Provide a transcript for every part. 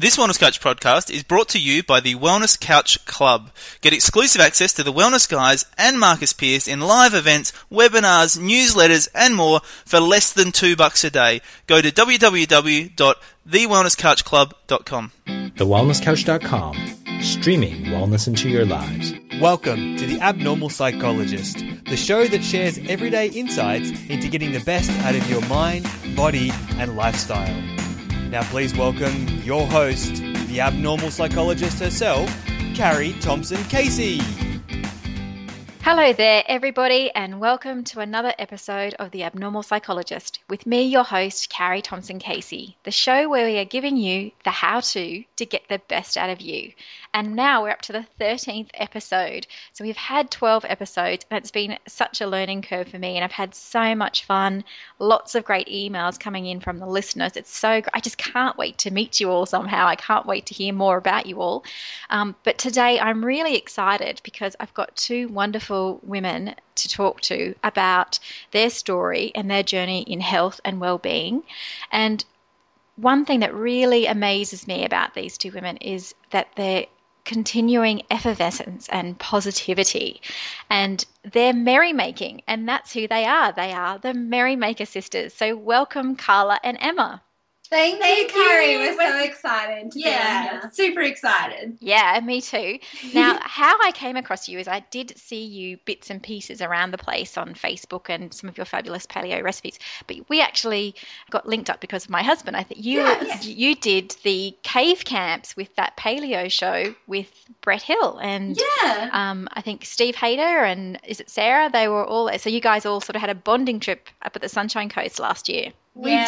This Wellness Couch podcast is brought to you by the Wellness Couch Club. Get exclusive access to the Wellness Guys and Marcus Pierce in live events, webinars, newsletters, and more for less than two bucks a day. Go to www.thewellnesscouchclub.com. TheWellnessCouch.com, streaming wellness into your lives. Welcome to The Abnormal Psychologist, the show that shares everyday insights into getting the best out of your mind, body, and lifestyle. Now, please welcome your host, the abnormal psychologist herself, Carrie Thomson Casey. Hello there, everybody, and welcome to another episode of The Abnormal Psychologist with me, your host, Carrie Thomson Casey, the show where we are giving you the how to to get the best out of you. And now we're up to the 13th episode. So we've had 12 episodes, and it's been such a learning curve for me, and I've had so much fun. Lots of great emails coming in from the listeners. It's so I just can't wait to meet you all somehow. I can't wait to hear more about you all. Um, but today I'm really excited because I've got two wonderful women to talk to about their story and their journey in health and well-being. And one thing that really amazes me about these two women is that they're continuing effervescence and positivity. And they're merrymaking, and that's who they are. They are the Merrymaker sisters. So, welcome, Carla and Emma. Thank, Thank you, Carrie. you. We're, We're- so excited to be Yeah, here. super excited. Yeah, me too. Now, how I came across you is I did see you bits and pieces around the place on Facebook and some of your fabulous paleo recipes. But we actually got linked up because of my husband. I think you Yeah, yeah. you did the cave camps with that paleo show with Brett Hill and Yeah. um, I think Steve Hayter and is it Sarah? They were all there. So you guys all sort of had a bonding trip up at the Sunshine Coast last year. we Yeah.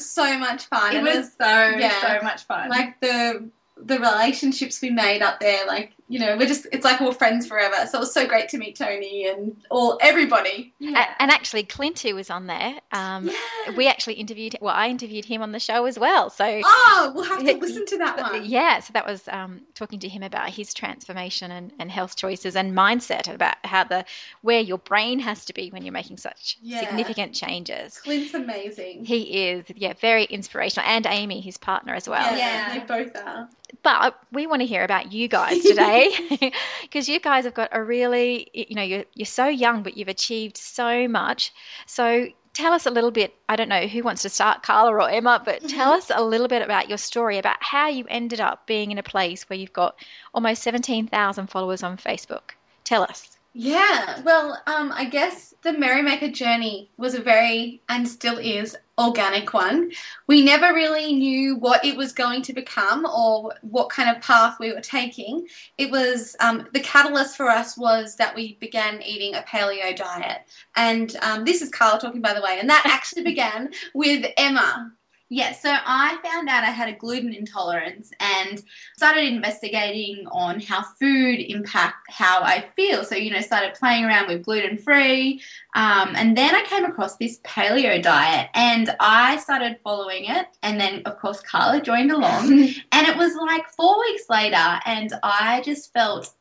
It was so much fun. It and was so yeah. so much fun. like the the relationships we made up there. Like you know, we're just it's like we're friends forever. So it was so great to meet Tony and all everybody. A- and actually, Clint, who was on there, um, Yeah. we actually interviewed. Well, I interviewed him on the show as well. So Oh, we'll have to listen to that one. Yeah, so that was um, talking to him about his transformation and, and health choices and mindset about how the where your brain has to be when you're making such Yeah. significant changes. Clint's amazing. He is, yeah, very inspirational, and Amy, his partner as well. yeah, Yeah. they both are. But we want to hear about you guys today because you guys have got a really, you know, you're, you're so young, but you've achieved so much. So tell us a little bit. I don't know who wants to start, Carla or Emma, but mm-hmm. tell us a little bit about your story about how you ended up being in a place where you've got almost 17,000 followers on Facebook. Tell us. Yeah, well, um, I guess the Merrymaker journey was a very, and still is, organic one. We never really knew what it was going to become or what kind of path we were taking. It was, um, the catalyst for us was that we began eating a paleo diet. And um, this is Carla talking, by the way, and that actually began with Emma. Yeah, so I found out I had a gluten intolerance and started investigating on how food impact how I feel. So you know, started playing around with gluten free, um, and then I came across this paleo diet and I started following it. And then of course Carla joined along, and it was like four weeks later, and I just felt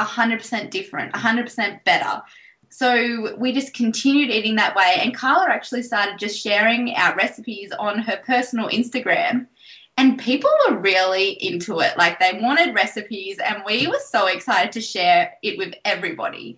100% different, 100% better. So we just continued eating that way. And Carla actually started just sharing our recipes on her personal Instagram. And people were really into it. Like they wanted recipes, and we were so excited to share it with everybody.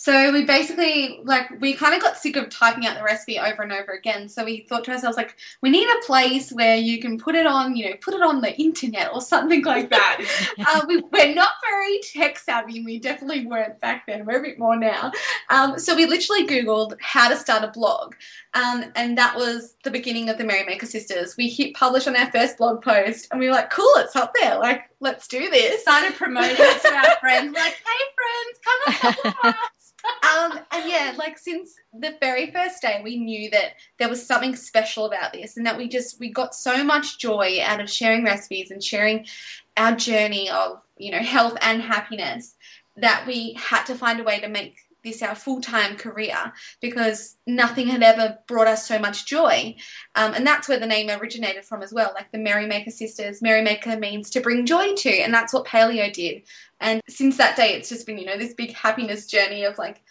So we basically like we kind of got sick of typing out the recipe over and over again. So we thought to ourselves like we need a place where you can put it on, you know, put it on the internet or something like that. uh, we, we're not very tech savvy, and we definitely weren't back then. We're a bit more now. Um, so we literally googled how to start a blog, um, and that was the beginning of the Merrymaker Sisters. We hit publish on our first blog post, and we were like, "Cool, it's up there. Like, let's do this." Started promoting it to our friends, like, hey friends, come and help us. Um, and yeah, like since the very first day, we knew that there was something special about this, and that we just we got so much joy out of sharing recipes and sharing our journey of you know health and happiness that we had to find a way to make this our full time career because nothing had ever brought us so much joy. Um, and that's where the name originated from as well. Like the Merrymaker sisters, Merrymaker means to bring joy to, and that's what paleo did. And since that day, it's just been, you know, this big happiness journey of like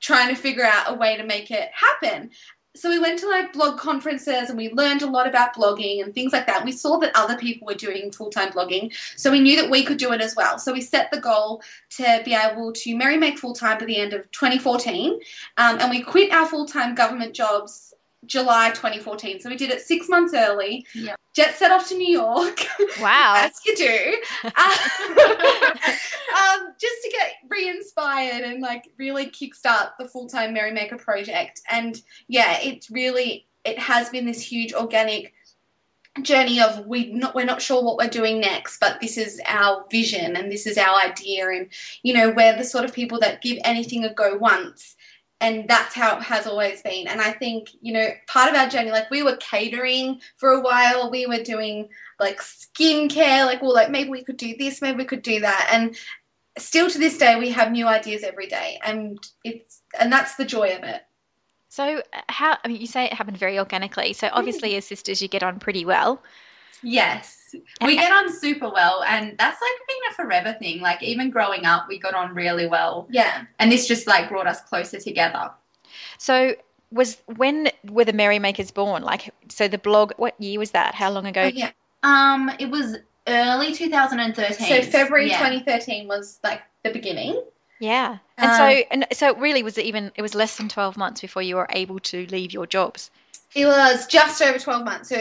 trying to figure out a way to make it happen. So we went to like blog conferences and we learned a lot about blogging and things like that. We saw that other people were doing full time blogging, so we knew that we could do it as well. So we set the goal to be able to Merry make full time by the end of 2014, um, and we quit our full time government jobs July 2014. So we did it six months early. Yep. Jet set off to New York. Wow. as you do. Um, just to get re-inspired and like really kickstart the full-time Merrymaker project. And yeah, it's really it has been this huge organic journey of we not we're not sure what we're doing next, but this is our vision and this is our idea and you know, we're the sort of people that give anything a go once and that's how it has always been. And I think, you know, part of our journey, like we were catering for a while, we were doing like skincare, like, well, like maybe we could do this, maybe we could do that. And still to this day, we have new ideas every day. And it's, and that's the joy of it. So, uh, how, I mean, you say it happened very organically. So, obviously, as sisters, you get on pretty well. Yes. We get on super well, and that's like been a forever thing. Like, even growing up, we got on really well. Yeah. And this just like brought us closer together. So, was when were the Merrymakers born? Like, so the blog, what year was that? How long ago? Oh, yeah. Um, it was early 2013. So February Yeah. 2013 was like the beginning. Yeah. And Um, so, and so it really was it even, it was less than 12 months before you were able to leave your jobs. It was just over 12 months. So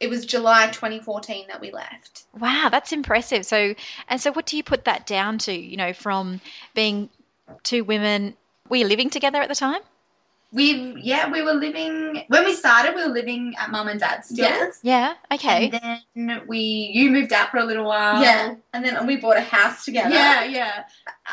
it was July 2014 that we left. Wow, that's impressive. So, and so what do you put that down to, you know, from being two women, were you living together at the time? We yeah, we were living when we started. We were living at mum and dad's still. Yes. Yeah. Okay. And then we you moved out for a little while. yeah. And then we bought a house together. Yeah, yeah.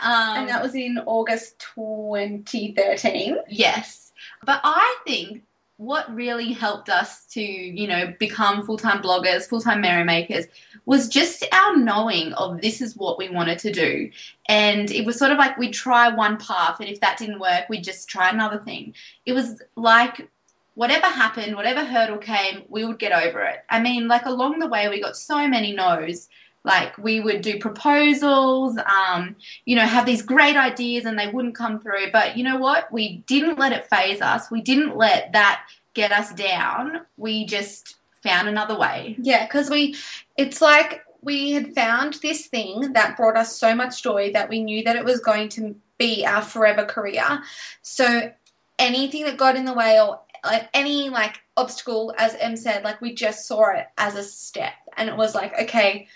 Um, And that was in August 2013. Yes. But I think what really helped us to, you know, become full time bloggers, full time merrymakers was just our knowing of this is what we wanted to do. And it was sort of like we'd try one path, and if that didn't work, we'd just try another thing. It was like whatever happened, whatever hurdle came, we would get over it. I mean, like along the way, we got so many no's. Like we would do proposals, um, you know, have these great ideas and they wouldn't come through. But you know what? We didn't let it phase us. We didn't let that get us down. We just found another way. Yeah, because we, it's like we had found this thing that brought us so much joy that we knew that it was going to be our forever career. So anything that got in the way or like any like obstacle, as Em said, like we just saw it as a step, and it was like, okay,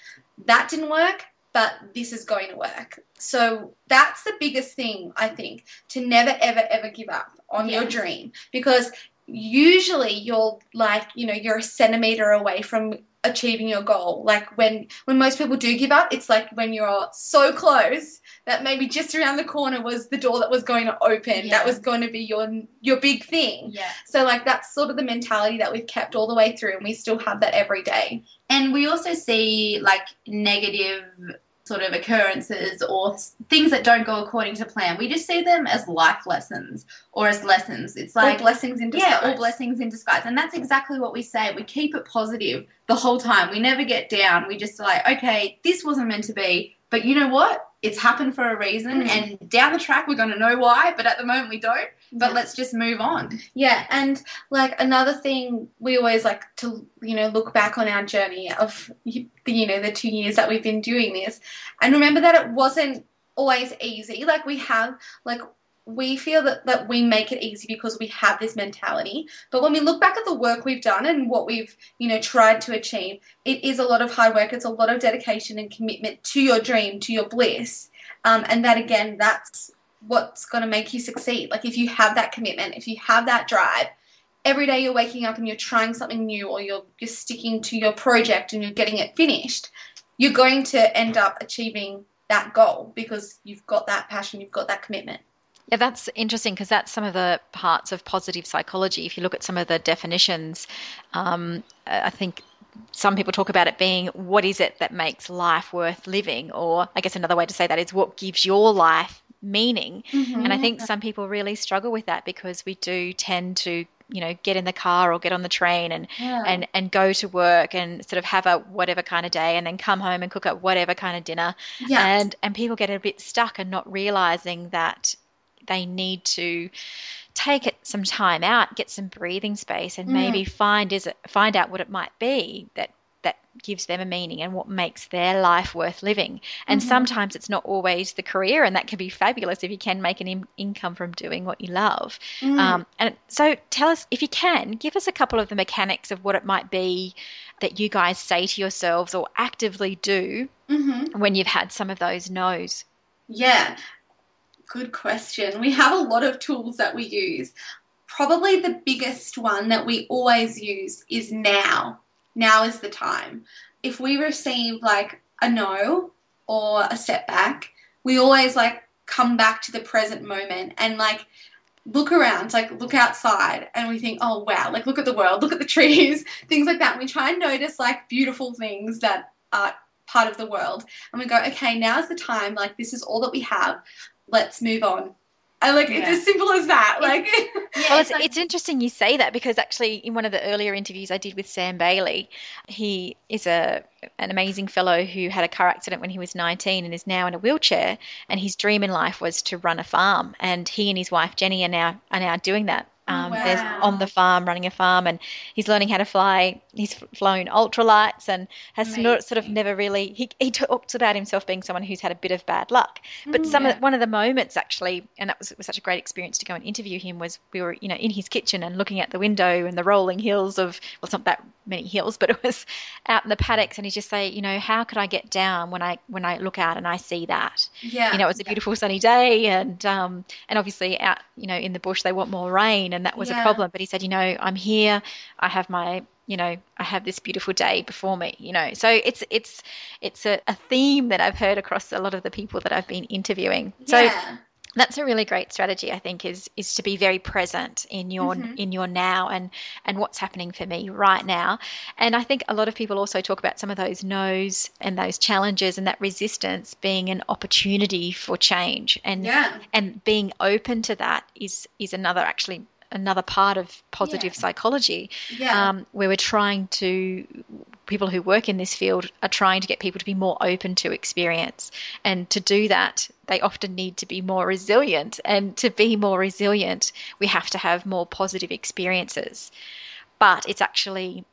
that didn't work, but this is going to work. So that's the biggest thing I think to never ever ever give up on your dream because usually you're like you know you're a centimeter away from achieving your goal like when when most people do give up it's like when you're so close that maybe just around the corner was the door that was going to open Yeah. that was going to be your your big thing Yeah. so like that's sort of the mentality that we've kept all the way through and we still have that every day And we also see like negative sort of occurrences or things that don't go according to plan. We just see them as life lessons or as lessons. It's All like blessings in disguise Yeah, all blessings in disguise. And that's exactly what we say. We keep it positive the whole time. We never get down. We just are like, okay, this wasn't meant to be. But you know what? It's happened for a reason. Mhm. And down the track, we're going to know why. But at the moment, we don't. But Yeah. let's just move on. Yeah, and like another thing, we always like to you know look back on our journey of the you know the two years that we've been doing this, and remember that it wasn't always easy. Like we have like we feel that that we make it easy because we have this mentality. But when we look back at the work we've done and what we've you know tried to achieve, it is a lot of hard work. It's a lot of dedication and commitment to your dream, to your bliss, um, and that again, that's what's going to make you succeed. Like if you have that commitment, if you have that drive, every day you're waking up and you're trying something new or you're you're sticking to your project and you're getting it finished, you're going to end up achieving that goal because you've got that passion, you've got that commitment. Yeah, that's interesting because that's some of the parts of positive psychology. If you look at some of the definitions, um, I think some people talk about it being what is it that makes life worth living? Or I guess another way to say that is what gives your life meaning. And I think some people really struggle with that because we do tend to, you know, get in the car or get on the train and Yeah. and and go to work and sort of have a whatever kind of day and then come home and cook up whatever kind of dinner Yeah. and and people get a bit stuck and not realizing that they need to take it some time out, get some breathing space, and maybe find is it find out what it might be that that gives them a meaning and what makes their life worth living. And sometimes it's not always the career, and that can be fabulous if you can make an in- income from doing what you love. Um, and so, tell us if you can, give us a couple of the mechanics of what it might be that you guys say to yourselves or actively do Mm-hmm. when you've had some of those no's. Yeah, good question. We have a lot of tools that we use. Probably the biggest one that we always use is now. Now is the time. If we receive like a no or a setback, we always like come back to the present moment and like look around, like look outside and we think, oh wow, like look at the world, look at the trees, things like that. And we try and notice like beautiful things that are part of the world and we go, okay, now's the time. Like, this is all that we have. Let's move on. And like, Yeah. it's as simple as that. Like, Well, it's, like- it's interesting you say that because actually, in one of the earlier interviews I did with Sam Bailey, he is a an amazing fellow who had a car accident when he was 19 and is now in a wheelchair. And his dream in life was to run a farm, and he and his wife Jenny are now are now doing that. Um, They're wow. on the farm, running a farm, and he's learning how to fly. He's flown ultralights and has sort sort of never really. He, he talks about himself being someone who's had a bit of bad luck. But some of, one of the moments actually, and that was, was such a great experience to go and interview him, was we were you know in his kitchen and looking at the window and the rolling hills of well, it's not that many hills, but it was out in the paddocks, and he just say, you know, how could I get down when I when I look out and I see that? yeah. you know, it was a beautiful sunny day, and um, and obviously out, you know, in the bush they want more rain, and that was a problem. But he said, you know, I'm here, I have my, you know, I have this beautiful day before me, you know. So it's it's it's a, a theme that I've heard across a lot of the people that I've been interviewing. So yeah. that's a really great strategy i think is is to be very present in your mm-hmm. in your now and and what's happening for me right now and i think a lot of people also talk about some of those no's and those challenges and that resistance being an opportunity for change and Yeah. and being open to that is is another actually another part of positive psychology Yeah. um, where we're trying to people who work in this field are trying to get people to be more open to experience. And to do that they often need to be more resilient. And to be more resilient we have to have more positive experiences. But it's actually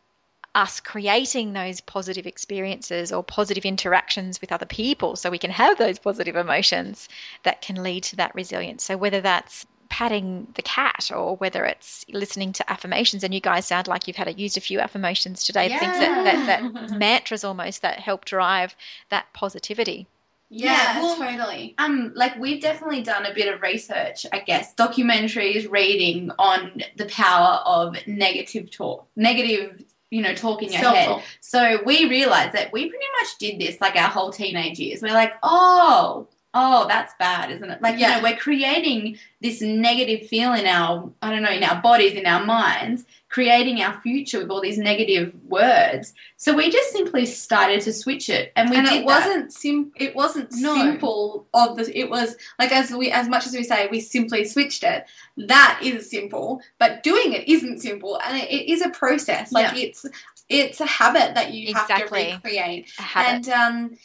us creating those positive experiences or positive interactions with other people so we can have those positive emotions that can lead to that resilience. So whether that's patting the cat or whether it's listening to affirmations and you guys sound like you've had a, used a few affirmations today things that, that, that mantras almost that help drive that positivity yeah. Yeah, well, totally. um like we've definitely done a bit of research i guess documentaries reading on the power of negative talk negative you know talk in your Self-talk. head so we realized that we pretty much did this like our whole teenage years we're like oh oh that's bad isn't it like you Yeah. know we're creating this negative feel in our i don't know in our bodies in our minds creating our future with all these negative words so we just simply started to switch it and we and did it that. wasn't sim- it wasn't No. simple of the it was like as we as much as we say we simply switched it that is simple but doing it isn't simple and it, it is a process like it's it's a habit that you Exactly. have to recreate a habit. and um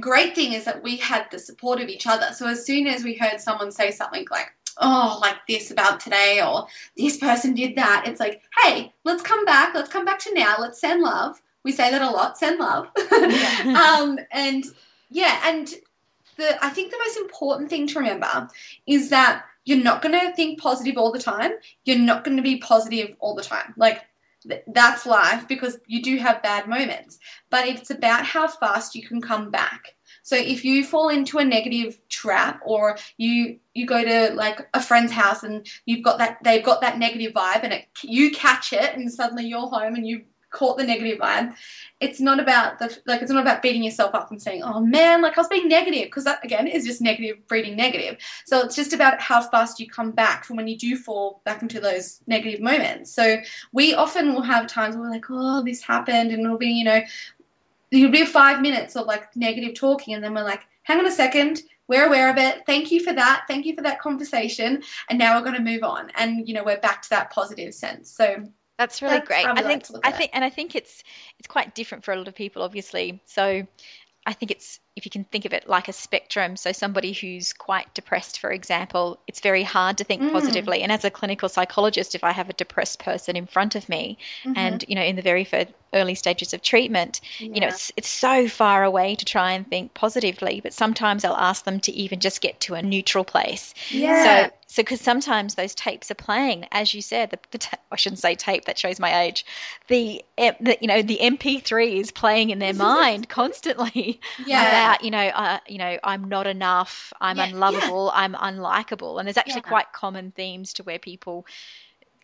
great thing is that we had the support of each other. So as soon as we heard someone say something like oh like this about today or this person did that it's like hey let's come back. Let's come back to now. Let's send love. We say that a lot send love. Um and yeah and the i think the most important thing to remember is that you're not going to think positive all the time. You're not going to be positive all the time. Like that's life because you do have bad moments but it's about how fast you can come back. So if you fall into a negative trap or you you go to like a friend's house and you've got that they've got that negative vibe and it, you catch it and suddenly you're home and you caught the negative vibe. It's not about the like it's not about beating yourself up and saying oh man like i was being negative because that again is just negative breeding negative. So it's just about how fast you come back from when you do fall back into those negative moments. So we often will have times where we're like oh this happened and it'll be you know it'll be five minutes of like negative talking and then we're like hang on a second we're aware of it. Thank you for that. Thank you for that conversation. And now we're going to move on and you know we're back to that positive sense. So That's really That's great. I think I think and I think it's it's quite different for a lot of people obviously. So I think it's if you can think of it like a spectrum, so somebody who's quite depressed, for example, it's very hard to think Mm. positively. And as a clinical psychologist, if I have a depressed person in front of me, Mm-hmm. and you know, in the very early stages of treatment, you know, it's it's so far away to try and think positively. But sometimes I'll ask them to even just get to a neutral place. Yeah. So, so because sometimes those tapes are playing, as you said, the, the ta- I shouldn't say tape that shows my age. The, the you know the MP3 is playing in their mind constantly Yeah. About you know uh, you know I'm not enough, I'm Yeah, unlovable, I'm unlikable, and there's actually Yeah. quite common themes to where people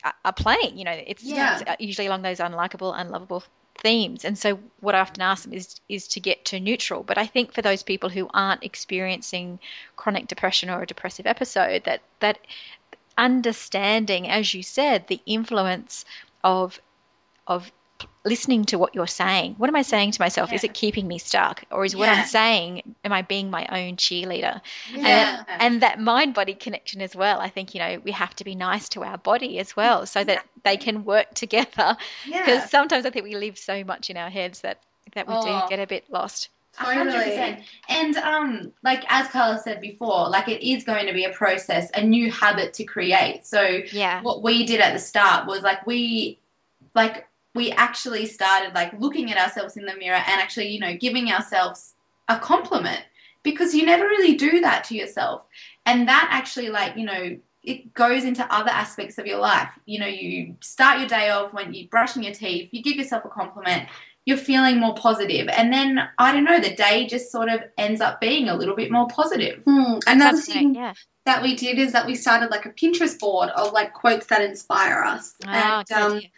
are, are playing. You know, it's, Yeah. it's uh, usually along those unlikable, unlovable themes. And so what I often ask them is is to get to neutral. But I think for those people who aren't experiencing chronic depression or a depressive episode, that that understanding, as you said, the influence of of listening to what you're saying. What am I saying to myself? Is it keeping me stuck? Or is what Yeah. I'm saying, am I being my own cheerleader? Yeah. And, and that mind body connection as well. I think, you know, we have to be nice to our body as well so that they can work together. Because Yeah. sometimes I think we live so much in our heads that, that we Oh. do get a bit lost. A hundred Totally. percent. And um, like as Carla said before, like it is going to be a process, a new habit to create. So Yeah. what we did at the start was like we like we actually started like looking at ourselves in the mirror and actually, you know, giving ourselves a compliment because you never really do that to yourself. And that actually like, you know, it goes into other aspects of your life. You know, you start your day off when you're brushing your teeth, you give yourself a compliment, you're feeling more positive. And then, I don't know, the day just sort of ends up being a little bit more positive. Hmm. Another That's thing yeah. that we did is that we started like a Pinterest board of like quotes that inspire us. Ah, and um, idea.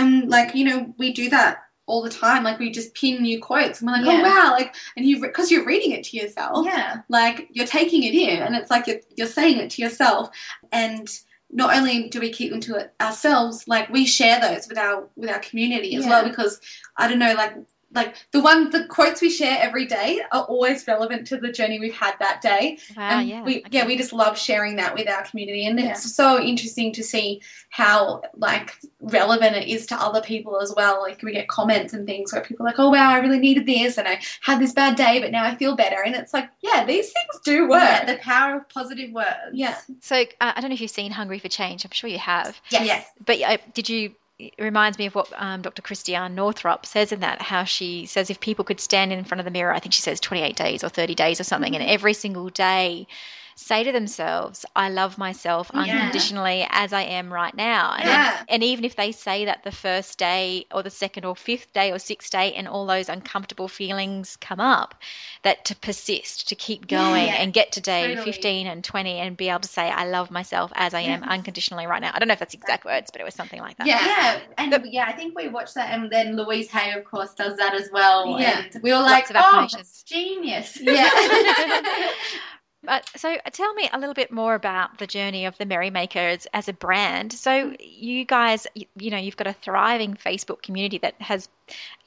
And like you know we do that all the time. Like we just pin new quotes and we're like, oh, Yeah. oh wow, like and you because you're reading it to yourself. Yeah. like you're taking it in and it's like you're, you're saying it to yourself and not only do we keep them to it ourselves like we share those with our with our community as Yeah. well because i don't know like like the one the quotes we share every day are always relevant to the journey we've had that day Wow, and yeah. we okay. yeah we just love sharing that with our community and Yeah. it's so interesting to see how like relevant it is to other people as well like we get comments and things where people are like oh wow i really needed this and i had this bad day but now i feel better and it's like yeah these things do work Yeah, the power of positive words. yeah So uh, I don't know if you've seen Hungry for Change. I'm sure you have. Yes. Yes. But uh, did you? It reminds me of what um, Dr. Christiane Northrup says in that. How she says if people could stand in front of the mirror, I think she says 28 days or 30 days or something, and every single day say to themselves, "I love myself Yeah. unconditionally as I am right now." And, Yeah. and even if they say that the first day or the second or fifth day or sixth day, and all those uncomfortable feelings come up, that to persist, to keep going, Yeah, and get to day totally. 15 and 20, and be able to say, "I love myself as I am unconditionally right now." I don't know if that's exact words, but it was something like that. Yeah. Yeah, and The- yeah, I think we watched that, and then Louise Hay, of course, does that as well. Yeah. and we were like, of "Oh, that's genius!" Yeah. But so tell me a little bit more about the journey of the Merrymakers as a brand. So mm. you guys, you, you know, you've got a thriving Facebook community that has,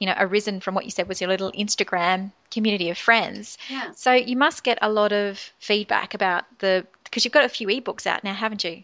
you know, arisen from what you said was your little Instagram community of friends. Yeah. So you must get a lot of feedback about the because you've got a few ebooks out now, haven't you?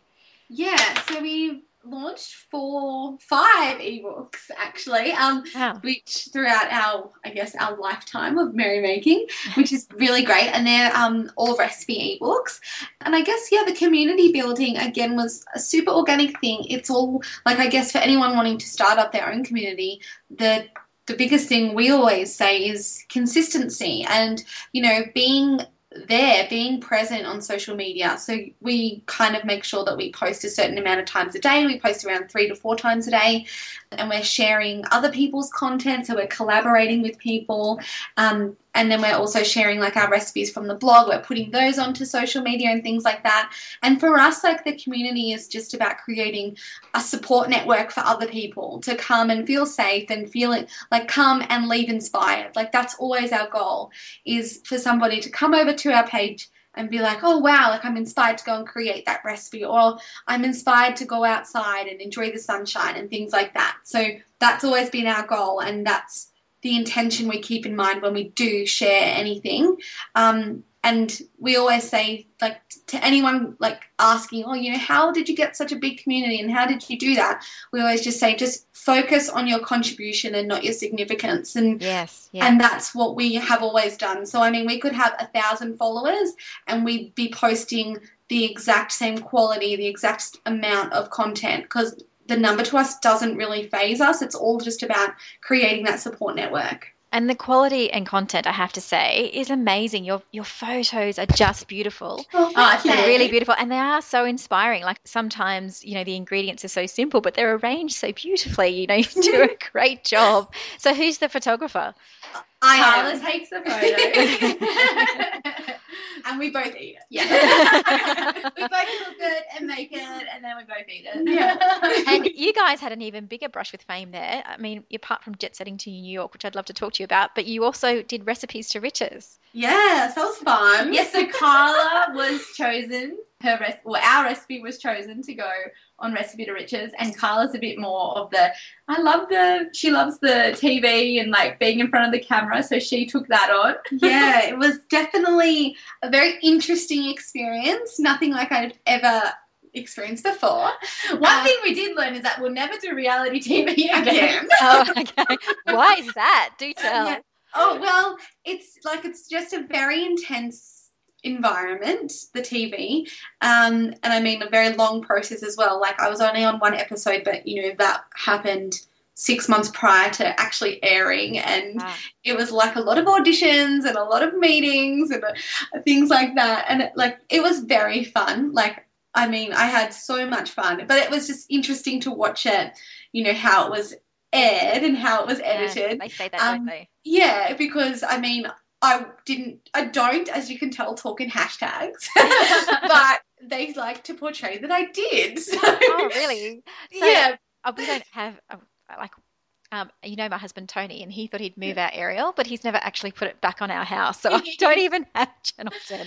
Yeah, so we launched four, five ebooks actually, um, Wow. which throughout our, I guess, our lifetime of merrymaking, which is really great, and they're um, all recipe ebooks. And I guess yeah, the community building again was a super organic thing. It's all like I guess for anyone wanting to start up their own community, the the biggest thing we always say is consistency and you know being there being present on social media. So we kind of make sure that we post a certain amount of times a day we post around three to four times a day and we're sharing other people's content so we're collaborating with people. Um, and then we're also sharing like our recipes from the blog. We're putting those onto social media and things like that. And for us like the community is just about creating a support network for other people to come and feel safe and feel it like come and leave inspired. Like that's always our goal is for somebody to come over to our page and be like, oh wow, like I'm inspired to go and create that recipe, or I'm inspired to go outside and enjoy the sunshine and things like that. So that's always been our goal, and that's the intention we keep in mind when we do share anything. Um, and we always say like to anyone like asking oh you know how did you get such a big community and how did you do that we always just say just focus on your contribution and not your significance and Yes. Yeah. and that's what we have always done so i mean we could have a thousand followers and we'd be posting the exact same quality the exact amount of content because the number to us doesn't really phase us it's all just about creating that support network And the quality and content, I have to say, is amazing. Your your photos are just beautiful. oh, They're oh, you. really beautiful and they are so inspiring. Like sometimes, you know, the ingredients are so simple, but they're arranged so beautifully. You know, you do a great job. So who's the photographer? I Carla am takes the photo. and we both eat it yeah. we both cook it and make it, and then we both eat it. Yeah. And you guys had an even bigger brush with fame there. I mean, apart from jet setting to New York, which I'd love to talk to you about, but you also did recipes to riches. Yes, that was fun. Yes, so Carla was chosen. Her rest, well, our recipe was chosen to go on Recipe to Riches, and Carla's a bit more of the. I love the. She loves the TV and like being in front of the camera, so she took that on. yeah, it was definitely a very interesting experience. Nothing like I'd ever experienced before. One Uh, thing we did learn is that we'll never do reality TV again. Again. Oh, okay. Why is that? Do tell. Yeah. Oh well, it's like it's just a very intense environment, the TV, um, and I mean a very long process as well. Like I was only on one episode, but you know that happened six months prior to actually airing, and Wow. it was like a lot of auditions and a lot of meetings and uh, things like that, and it, like it was very fun. Like I mean, I had so much fun, but it was just interesting to watch it. You know how it was aired and how it was Yeah, edited. they say that, Um, don't they? Yeah, because I mean, I didn't, I don't, as you can tell, talk in hashtags, but they like to portray that I did. So, Oh, really? So, yeah, uh, we don't have uh, like um, you know my husband Tony, and he thought he'd move our aerial, but he's never actually put it back on our house, so I don't even have Channel Ten.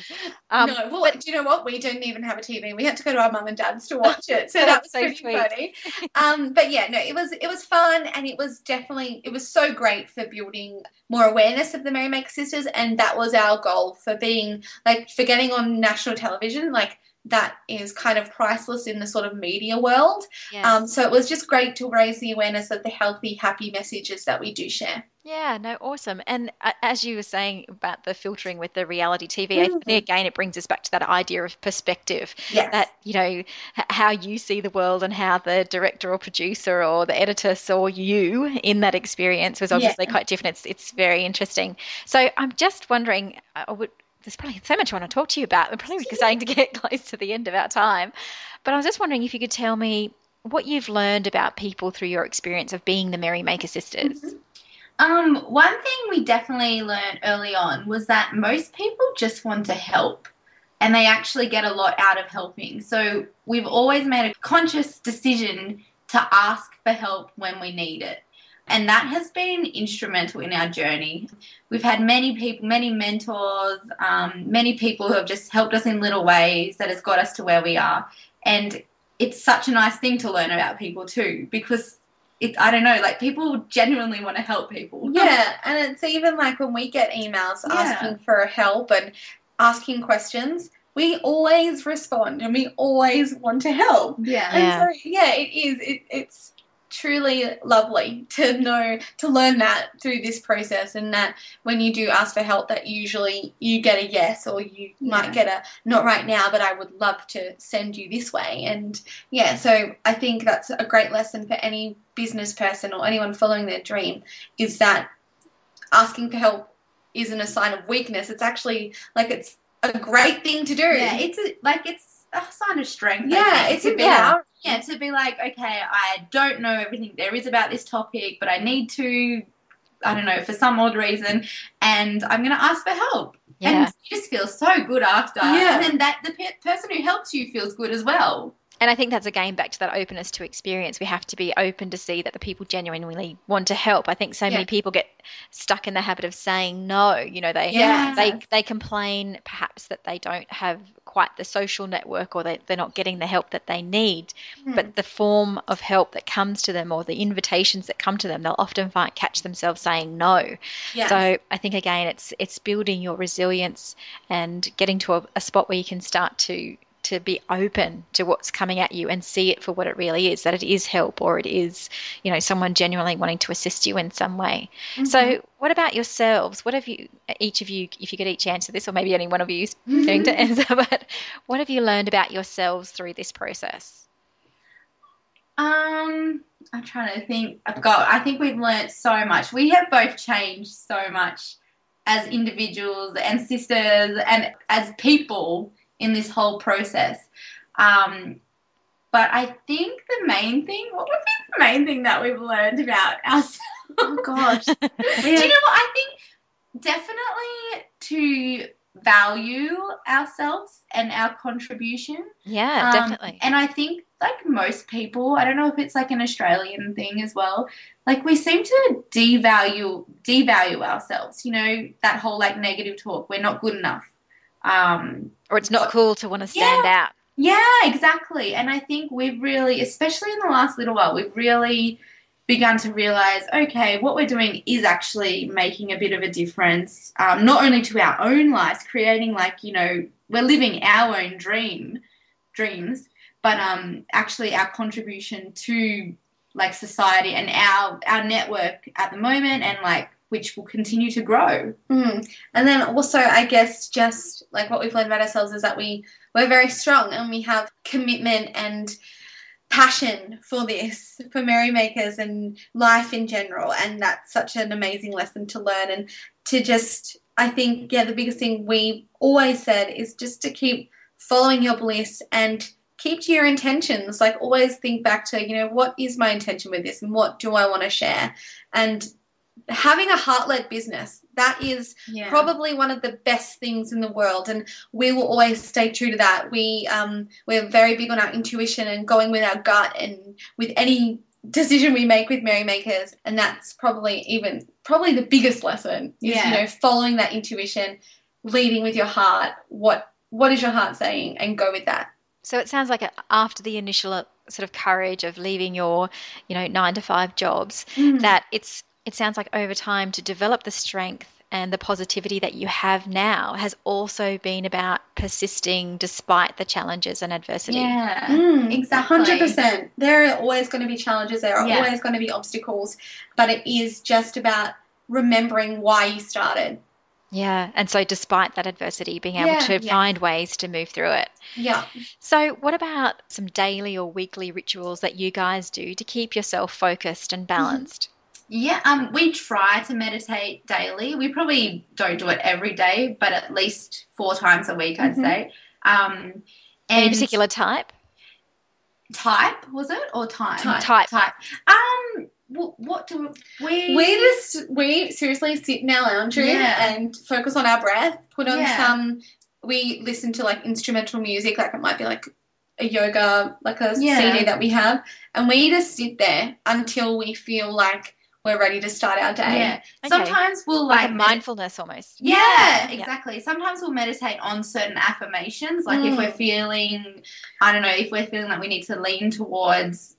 Um, no, well, do you know what? We didn't even have a TV. We had to go to our mum and dad's to watch it, so that was so pretty sweet. funny. Um, but yeah, no, it was it was fun, and it was definitely it was so great for building more awareness of the Merrymaker sisters, and that was our goal for being like for getting on national television, like. That is kind of priceless in the sort of media world. yes. Um, so it was just great to raise the awareness of the healthy, happy messages that we do share. Yeah, no, awesome. And uh, as you were saying about the filtering with the reality TV, I think again it brings us back to that idea of perspective. Yes. That you know how you see the world and how the director or producer or the editor saw you in that experience was obviously quite different. It's it's very interesting. So I'm just wondering, I would. There's probably so much I want to talk to you about. We're probably starting to get close to the end of our time, but I was just wondering if you could tell me what you've learned about people through your experience of being the Merrymaker sisters. Um, one thing we definitely learned early on was that most people just want to help and they actually get a lot out of helping. So we've always made a conscious decision to ask for help when we need it. And that has been instrumental in our journey. We've had many people, many mentors, um, many people who have just helped us in little ways that has got us to where we are. And it's such a nice thing to learn about people too, because it, I don't know, like people genuinely want to help people. Yeah, and it's even like when we get emails Yeah. asking for help and asking questions, we always respond and we always want to help. Yeah. Yeah. And so, yeah, it is. It, it's truly lovely to know to learn that through this process and that when you do ask for help that usually you get a yes or you Yeah. might get a not right now but I would love to send you this way. And yeah so I think that's a great lesson for any business person or anyone following their dream is that asking for help isn't a sign of weakness. It's actually like it's a great thing to do. Yeah, it's a, like it's a sign of strength. Yeah it's to be empowering yeah to be like, okay, I don't know everything there is about this topic, but I need to, I don't know, for some odd reason, and I'm going to ask for help. Yeah. And you just feel so good after. Yeah. And then that the pe- person who helps you feels good as well. And I think that's again back to that openness to experience. We have to be open to see that the people genuinely want to help. I think so many people get stuck in the habit of saying no. You know, they Yes. they they complain perhaps that they don't have quite the social network or they, they're not getting the help that they need. Hmm. But the form of help that comes to them or the invitations that come to them, they'll often find, catch themselves saying no. Yeah. So I think again, it's it's building your resilience and getting to a, a spot where you can start to to be open to what's coming at you and see it for what it really is that it is help or it is you know someone genuinely wanting to assist you in some way so what about yourselves what have you each of you if you could each answer this or maybe any one of you is going to answer but what have you learned about yourselves through this process Um, I'm trying to think. I've got. I think we've learned so much. We have both changed so much as individuals and sisters and as people in this whole process. Um, but I think the main thing. What would be the main thing that we've learned about ourselves? oh gosh. Do you know what? I think definitely to value ourselves and our contribution. yeah Um, definitely And I think, like most people, I don't know if it's like an Australian thing as well. Like we seem to devalue devalue ourselves. You know that whole like negative talk. We're not good enough. Um, or it's not cool to want to stand out yeah, exactly. And I think we've really, especially in the last little while, we've really begun to realize okay, what we're doing is actually making a bit of a difference, um, not only to our own lives, creating like, you know, we're living our own dream, dreams, but um, actually our contribution to like society and our our network at the moment and like which will continue to grow. Mm. And then also, I guess, just like what we've learned about ourselves is that we we're very strong and we have commitment and passion for this, for merrymakers and life in general. And that's such an amazing lesson to learn and to just, I think, yeah, the biggest thing we always said is just to keep following your bliss and keep to your intentions. Like, always think back to, you know, what is my intention with this and what do I want to share? And having a heart led business, that is Yeah. probably one of the best things in the world. And we will always stay true to that. We um, we're very big on our intuition and going with our gut and with any decision we make with merrymakers. And that's probably even probably the biggest lesson is Yeah. you know following that intuition leading with your heart. What what is your heart saying? And go with that. So it sounds like after the initial uh, sort of courage of leaving your, you know, nine to five jobs, that it's it sounds like over time to develop the strength and the positivity that you have now has also been about persisting despite the challenges and adversity. Yeah. Mm, exactly. 100%. There are always going to be challenges, there are Yeah. always going to be obstacles, but it is just about remembering why you started. Yeah, and so despite that adversity, being able Yeah, to yeah. find ways to move through it. Yeah. So, what about some daily or weekly rituals that you guys do to keep yourself focused and balanced? Yeah, um, we try to meditate daily. We probably don't do it every day, but at least four times a week, I'd Mhm. say. Um, Any particular type? type was it or time? Type. Type. Type. Um, what, what do we? We just we seriously sit in our lounge room Yeah. and focus on our breath. Put on Yeah. some. We listen to like instrumental music, like it might be like a yoga, like a Yeah. CD that we have, and we just sit there until we feel like we're ready to start our day. Yeah. Okay. Sometimes we'll Like, like, mindfulness almost. Yeah, Yeah. exactly. Sometimes we'll meditate on certain affirmations. Like if Mm. we're feeling, I don't know, if we're feeling like we need to lean towards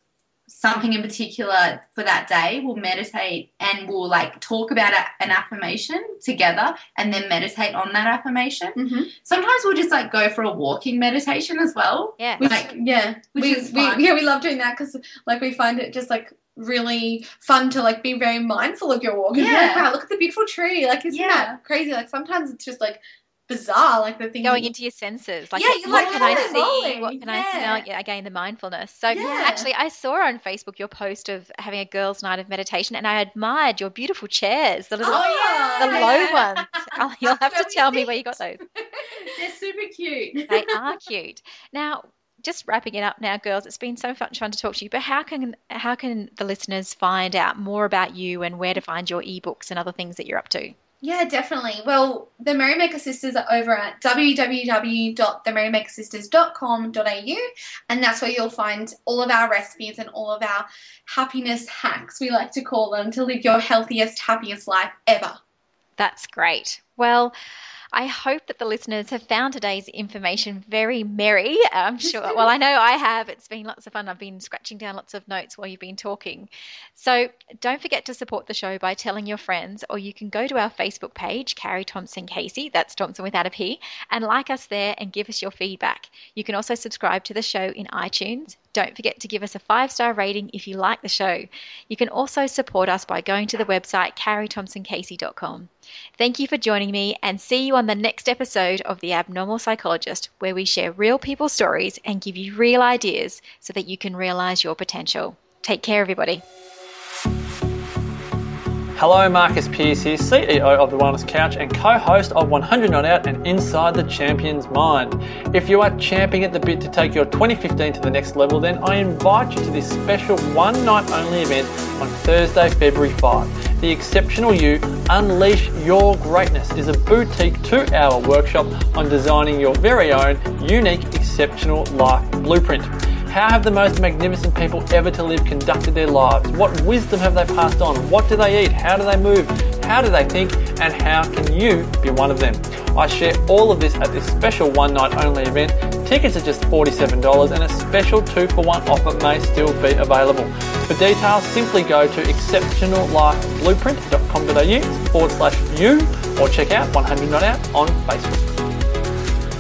something in particular for that day, we'll meditate and we'll like talk about a, an affirmation together and then meditate on that affirmation. Mm-hmm. Sometimes we'll just like go for a walking meditation as well. Yeah. Which, Like, yeah, which we, is we yeah we love doing that because like we find it just like really fun to like be very mindful of your walk. And be like, Yeah. wow, look at the beautiful tree. Like, isn't Yeah. that crazy? Like sometimes it's just like bizarre. Like the thing Going into your senses. Like, Yeah, you're what like, can I see? moly." What can I Yeah. smell? Yeah, again, the mindfulness. So, Yeah. actually, I saw on Facebook your post of having a girls' night of meditation, and I admired your beautiful chairs, the little, Oh, the low ones. Oh, you'll have to tell me where you got those. They're super cute. They are cute. Now, just wrapping it up now, girls. It's been so much fun to talk to you. But how can how can the listeners find out more about you and where to find your ebooks and other things that you're up to? Yeah, definitely. Well, the Merrymaker Sisters are over at www.themerrymakersisters.com.au, and that's where you'll find all of our recipes and all of our happiness hacks, we like to call them, to live your healthiest, happiest life ever. That's great. Well, I hope that the listeners have found today's information very merry. I'm sure. well, I know I have. It's been lots of fun. I've been scratching down lots of notes while you've been talking. So don't forget to support the show by telling your friends, or you can go to our Facebook page, Carrie Thomson Casey, that's Thomson without a P, and like us there and give us your feedback. You can also subscribe to the show in iTunes. Don't forget to give us a five star rating if you like the show. You can also support us by going to the website carriethomsoncasey.com. Thank you for joining me and see you on the next episode of The Abnormal Psychologist, where we share real people stories and give you real ideas so that you can realize your potential. Take care, everybody. Hello, Marcus Pierce here, CEO of The Wellness Couch and co host of 100 Not Out and Inside the Champion's Mind. If you are champing at the bit to take your 2015 to the next level, then I invite you to this special one night only event on Thursday, February 5. The Exceptional You Unleash Your Greatness is a boutique two hour workshop on designing your very own unique, exceptional life blueprint. How have the most magnificent people ever to live conducted their lives? What wisdom have they passed on? What do they eat? How do they move? How do they think? And how can you be one of them? I share all of this at this special one night only event. Tickets are just $47 and a special two for one offer may still be available. For details, simply go to exceptionallifeblueprint.com.au forward slash you or check out 100 Not Out on Facebook.